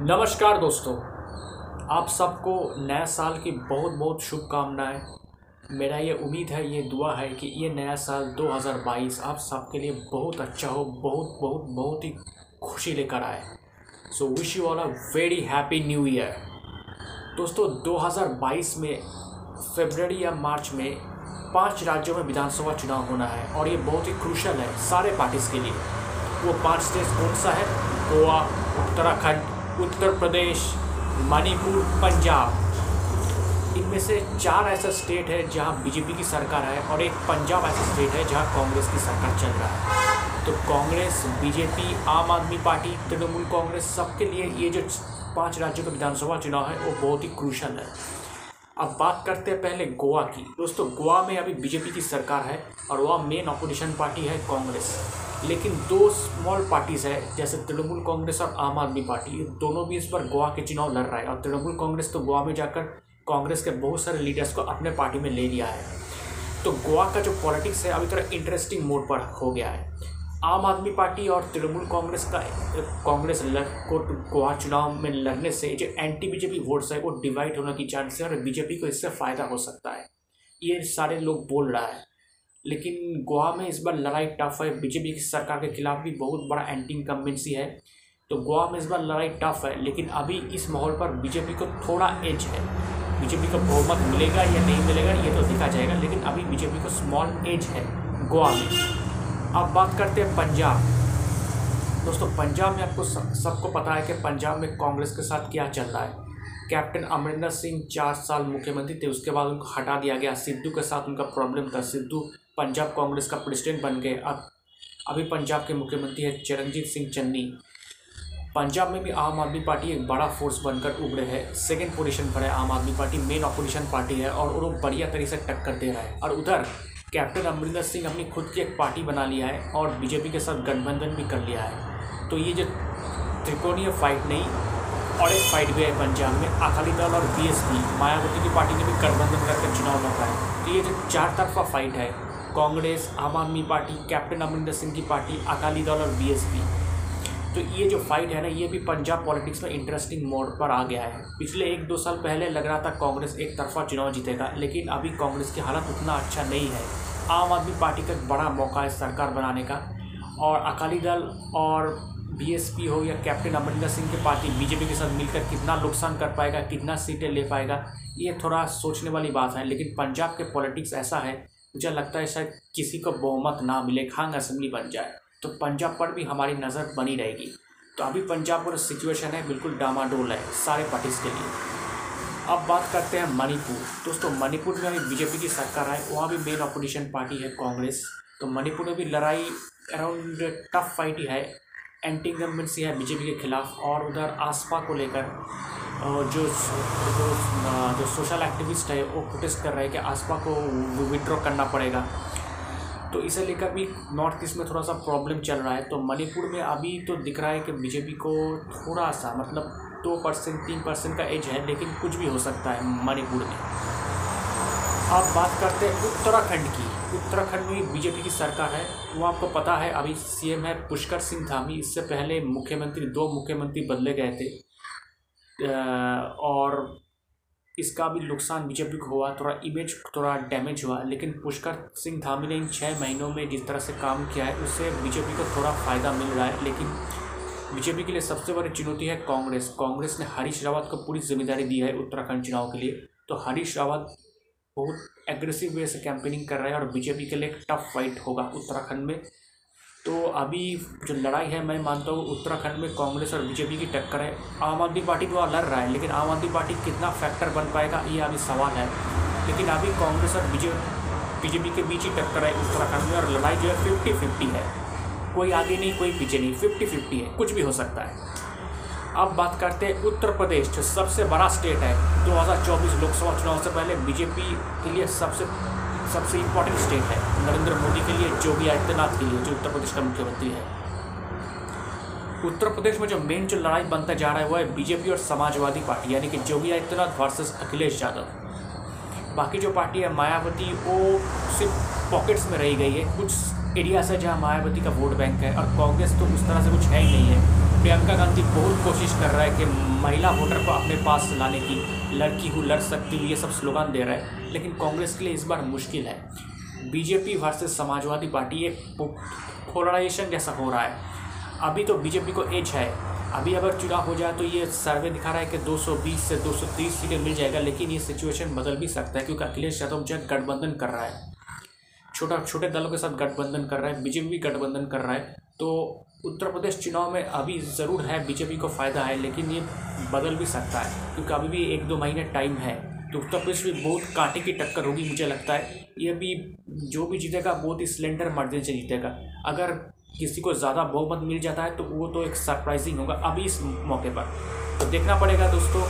नमस्कार दोस्तों, आप सबको नया साल की बहुत बहुत शुभकामनाएँ। मेरा ये उम्मीद है, ये दुआ है कि ये नया साल 2022 आप सबके लिए बहुत अच्छा हो, बहुत बहुत बहुत ही खुशी लेकर आए। So wish you all a very happy new year दोस्तों 2022 में, फरवरी या मार्च में पाँच राज्यों में विधानसभा चुनाव होना है और ये बहुत ही क्रूशल है सारे पार्टीज़ के लिए। वो पाँच स्टेट कौन सा है? गोवा, उत्तराखंड उत्तर प्रदेश, मणिपुर, पंजाब। इनमें से चार ऐसा स्टेट है जहाँ बीजेपी की सरकार है और एक पंजाब ऐसा स्टेट है जहाँ कांग्रेस की सरकार चल रहा है। तो कांग्रेस, बीजेपी, आम आदमी पार्टी, तृणमूल कांग्रेस सबके लिए ये जो पाँच राज्यों का विधानसभा चुनाव है, वो बहुत ही क्रूशल है। अब बात करते हैं पहले गोवा की। दोस्तों, गोवा में अभी बीजेपी की सरकार है और वह मेन अपोजिशन पार्टी है कांग्रेस। लेकिन दो स्मॉल पार्टीज़ है, जैसे तृणमूल कांग्रेस और आम आदमी पार्टी। दोनों भी इस बार गोवा के चुनाव लड़ रहा है। और तृणमूल कांग्रेस तो गोवा में जाकर कांग्रेस के बहुत सारे लीडर्स को अपने पार्टी में ले लिया है। तो गोवा का जो पॉलिटिक्स है, अभी थोड़ा इंटरेस्टिंग मोड पर हो गया है। आम आदमी पार्टी और तृणमूल कांग्रेस का, कांग्रेस को गोवा चुनाव में लड़ने से जो एंटी बीजेपी वोट्स है, वो डिवाइड होने की चांस है और बीजेपी को इससे फ़ायदा हो सकता है। ये सारे लोग बोल रहा है। लेकिन गोवा में इस बार लड़ाई टफ है। बीजेपी की सरकार के खिलाफ भी बहुत बड़ा एंटी इनकम्बेंसी है। तो गोवा में इस बार लड़ाई टफ है, लेकिन अभी इस माहौल पर बीजेपी को थोड़ा एज है। बीजेपी को बहुमत मिलेगा या नहीं मिलेगा, ये तो देखा जाएगा, लेकिन अभी बीजेपी को स्मॉल एज है गोवा में। अब बात करते हैं पंजाब। दोस्तों, पंजाब में आपको सबको पता है कि पंजाब में कांग्रेस के साथ क्या चल रहा है। कैप्टन अमरिंदर सिंह, चार साल मुख्यमंत्री थे, उसके बाद उनको हटा दिया गया। सिद्धू के साथ उनका प्रॉब्लम था। सिद्धू पंजाब कांग्रेस का प्रेसिडेंट बन गए। अब, अभी पंजाब के मुख्यमंत्री है चरणजीत सिंह चन्नी। पंजाब में भी आम आदमी पार्टी एक बड़ा फोर्स बनकर उभरे है। सेकेंड पोजीशन पर है आम आदमी पार्टी मेन अपोजिशन पार्टी है और वो बढ़िया तरीके से टक्कर दे रहा है। और उधर, कैप्टन अमरिंदर सिंह अपनी खुद की एक पार्टी बना लिया है और बीजेपी के साथ गठबंधन भी कर लिया है। तो ये जो त्रिकोणीय फाइट नहीं, और एक फाइट भी है पंजाब में, अकाली दल और बीएसपी मायावती की पार्टी ने भी गठबंधन करके चुनाव लड़ा है। तो ये जो चार तरफा फाइट है कांग्रेस, आम आदमी पार्टी, कैप्टन अमरिंदर सिंह की पार्टी, अकाली दल और बीएसपी तो ये जो फाइट है ना, ये भी पंजाब पॉलिटिक्स में इंटरेस्टिंग मोड पर आ गया है। पिछले एक दो साल पहले लग रहा था कांग्रेस एक तरफा चुनाव जीतेगा, लेकिन अभी कांग्रेस की हालत उतना अच्छा नहीं है। आम आदमी पार्टी का बड़ा मौका है सरकार बनाने का। और अकाली दल और बीएसपी हो या कैप्टन अमरिंदर सिंह की पार्टी बीजेपी के साथ मिलकर कितना नुकसान कर पाएगा, कितना सीटें ले पाएगा, ये थोड़ा सोचने वाली बात है। लेकिन पंजाब के पॉलिटिक्स ऐसा है मुझे लगता है शायद किसी को बहुमत ना मिले, खांग असेंबली बन जाए तो पंजाब पर भी हमारी नज़र बनी रहेगी। तो अभी पंजाब पर सिचुएशन है, बिल्कुल डामाडोल है, सारे पार्टीज़ के लिए। अब बात करते हैं मणिपुर। दोस्तों, मणिपुर में अभी बीजेपी की सरकार है वहाँ भी मेन अपोजिशन पार्टी है कांग्रेस। तो मणिपुर में भी लड़ाई अराउंड टफ फाइट ही है। एंटी गवर्नमेंसी है बीजेपी के खिलाफ, और उधर आसपा को लेकर जो जो जो सोशल एक्टिविस्ट है, वो प्रोटेस्ट कर रहे हैं कि आसपा को विड्रॉ करना पड़ेगा। तो इसे लेकर भी नॉर्थ ईस्ट में थोड़ा सा प्रॉब्लम चल रहा है। तो मणिपुर में अभी तो दिख रहा है कि बीजेपी को थोड़ा सा मतलब दो परसेंट तीन परसेंट का एज है, लेकिन कुछ भी हो सकता है मणिपुर में। अब बात करते हैं उत्तराखंड की। उत्तराखंड में बीजेपी की सरकार है, वो आपको पता है, अभी सीएम है पुष्कर सिंह धामी। इससे पहले मुख्यमंत्री, दो मुख्यमंत्री बदले गए थे। और इसका भी नुकसान बीजेपी को हुआ, थोड़ा इमेज थोड़ा डैमेज हुआ, लेकिन पुष्कर सिंह धामी ने इन छः महीनों में जिस तरह से काम किया है, उससे बीजेपी को थोड़ा फ़ायदा मिल रहा है, लेकिन बीजेपी के लिए सबसे बड़ी चुनौती है कांग्रेस। कांग्रेस ने हरीश रावत को पूरी ज़िम्मेदारी दी है उत्तराखंड चुनाव के लिए। तो हरीश रावत बहुत एग्रेसिव वे से कैंपेनिंग कर रहे हैं और बीजेपी के लिए एक टफ फाइट होगा उत्तराखंड में। तो अभी जो लड़ाई है, मैं मानता हूँ उत्तराखंड में कांग्रेस और बीजेपी की टक्कर है। आम आदमी पार्टी तो लड़ रहा है, लेकिन आम आदमी पार्टी कितना फैक्टर बन पाएगा, ये अभी सवाल है। लेकिन अभी कांग्रेस और बीजेपी के बीच ही टक्कर है उत्तराखंड में और लड़ाई जो है फिफ्टी फिफ्टी है। कोई आगे नहीं, कोई पीछे नहीं फिफ्टी फिफ्टी है, कुछ भी हो सकता है। अब बात करते हैं उत्तर प्रदेश, जो सबसे बड़ा स्टेट है। 2024 लोकसभा चुनाव से पहले बीजेपी के लिए सबसे सबसे इम्पोर्टेंट स्टेट है। नरेंद्र मोदी के लिए, योगी आदित्यनाथ के लिए, जो उत्तर प्रदेश का मुख्यमंत्री है। उत्तर प्रदेश में जो मेन जो लड़ाई बनता जा रहा है, वो है बीजेपी और समाजवादी पार्टी, यानी कि योगी आदित्यनाथ वर्सेस अखिलेश यादव। बाकी जो पार्टी है, मायावती, वो सिर्फ़ पॉकेट्स में रही गई है। कुछ एरियाज़ है जहाँ मायावती का वोट बैंक है, और कांग्रेस तो उस तरह से कुछ है ही नहीं है। प्रियंका गांधी बहुत कोशिश कर रहा है कि महिला वोटर को अपने पास लाने की, लड़की हूँ लड़ सकती हूँ ये सब स्लोगान दे रहा है, लेकिन कांग्रेस के लिए इस बार मुश्किल है। बीजेपी वर्सेस समाजवादी पार्टी एक पोलराइजेशन जैसा हो रहा है। अभी तो बीजेपी को एज है। अभी अगर चुनाव हो जाए तो ये सर्वे दिखा रहा है कि 220 से 230 सीटें मिल जाएगा, लेकिन ये सिचुएशन बदल भी सकता है, क्योंकि अखिलेश यादव जो गठबंधन कर रहा है। छोटा छोटे दलों के साथ गठबंधन कर रहा है, बीजेपी भी गठबंधन कर रहा है। तो उत्तर प्रदेश चुनाव में अभी ज़रूर है बीजेपी को फ़ायदा है लेकिन ये बदल भी सकता है क्योंकि अभी भी एक दो महीने टाइम है। तो उत्तर प्रदेश में बहुत कांटे की टक्कर होगी मुझे लगता है। ये भी जो भी जीतेगा बहुत ही सिलेंडर मार्जिन से जीतेगा। अगर किसी को ज़्यादा बहुमत मिल जाता है तो वो तो एक सरप्राइजिंग होगा अभी इस मौके पर। तो देखना पड़ेगा दोस्तों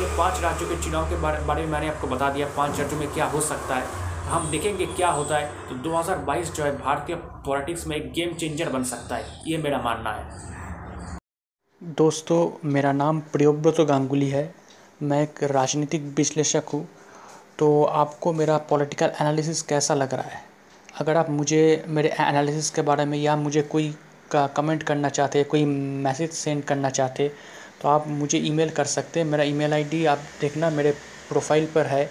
ये पाँच राज्यों के चुनाव के बारे, बारे में मैंने आपको बता दिया पाँच राज्यों में क्या हो सकता है। हम देखेंगे क्या होता है। तो 2022 जो है, भारतीय पॉलिटिक्स में एक गेम चेंजर बन सकता है। ये मेरा मानना है। दोस्तों, मेरा नाम प्रियोव्रत गांगुली है। मैं एक राजनीतिक विश्लेषक हूँ। तो आपको मेरा पॉलिटिकल एनालिसिस कैसा लग रहा है? अगर आप मुझे, मेरे एनालिसिस के बारे में या मुझे कोई का कमेंट करना चाहते, कोई मैसेज सेंड करना चाहते तो आप मुझे ईमेल कर सकते हैं। मेरा ईमेल आईडी आप देखना, मेरे प्रोफ़ाइल पर है।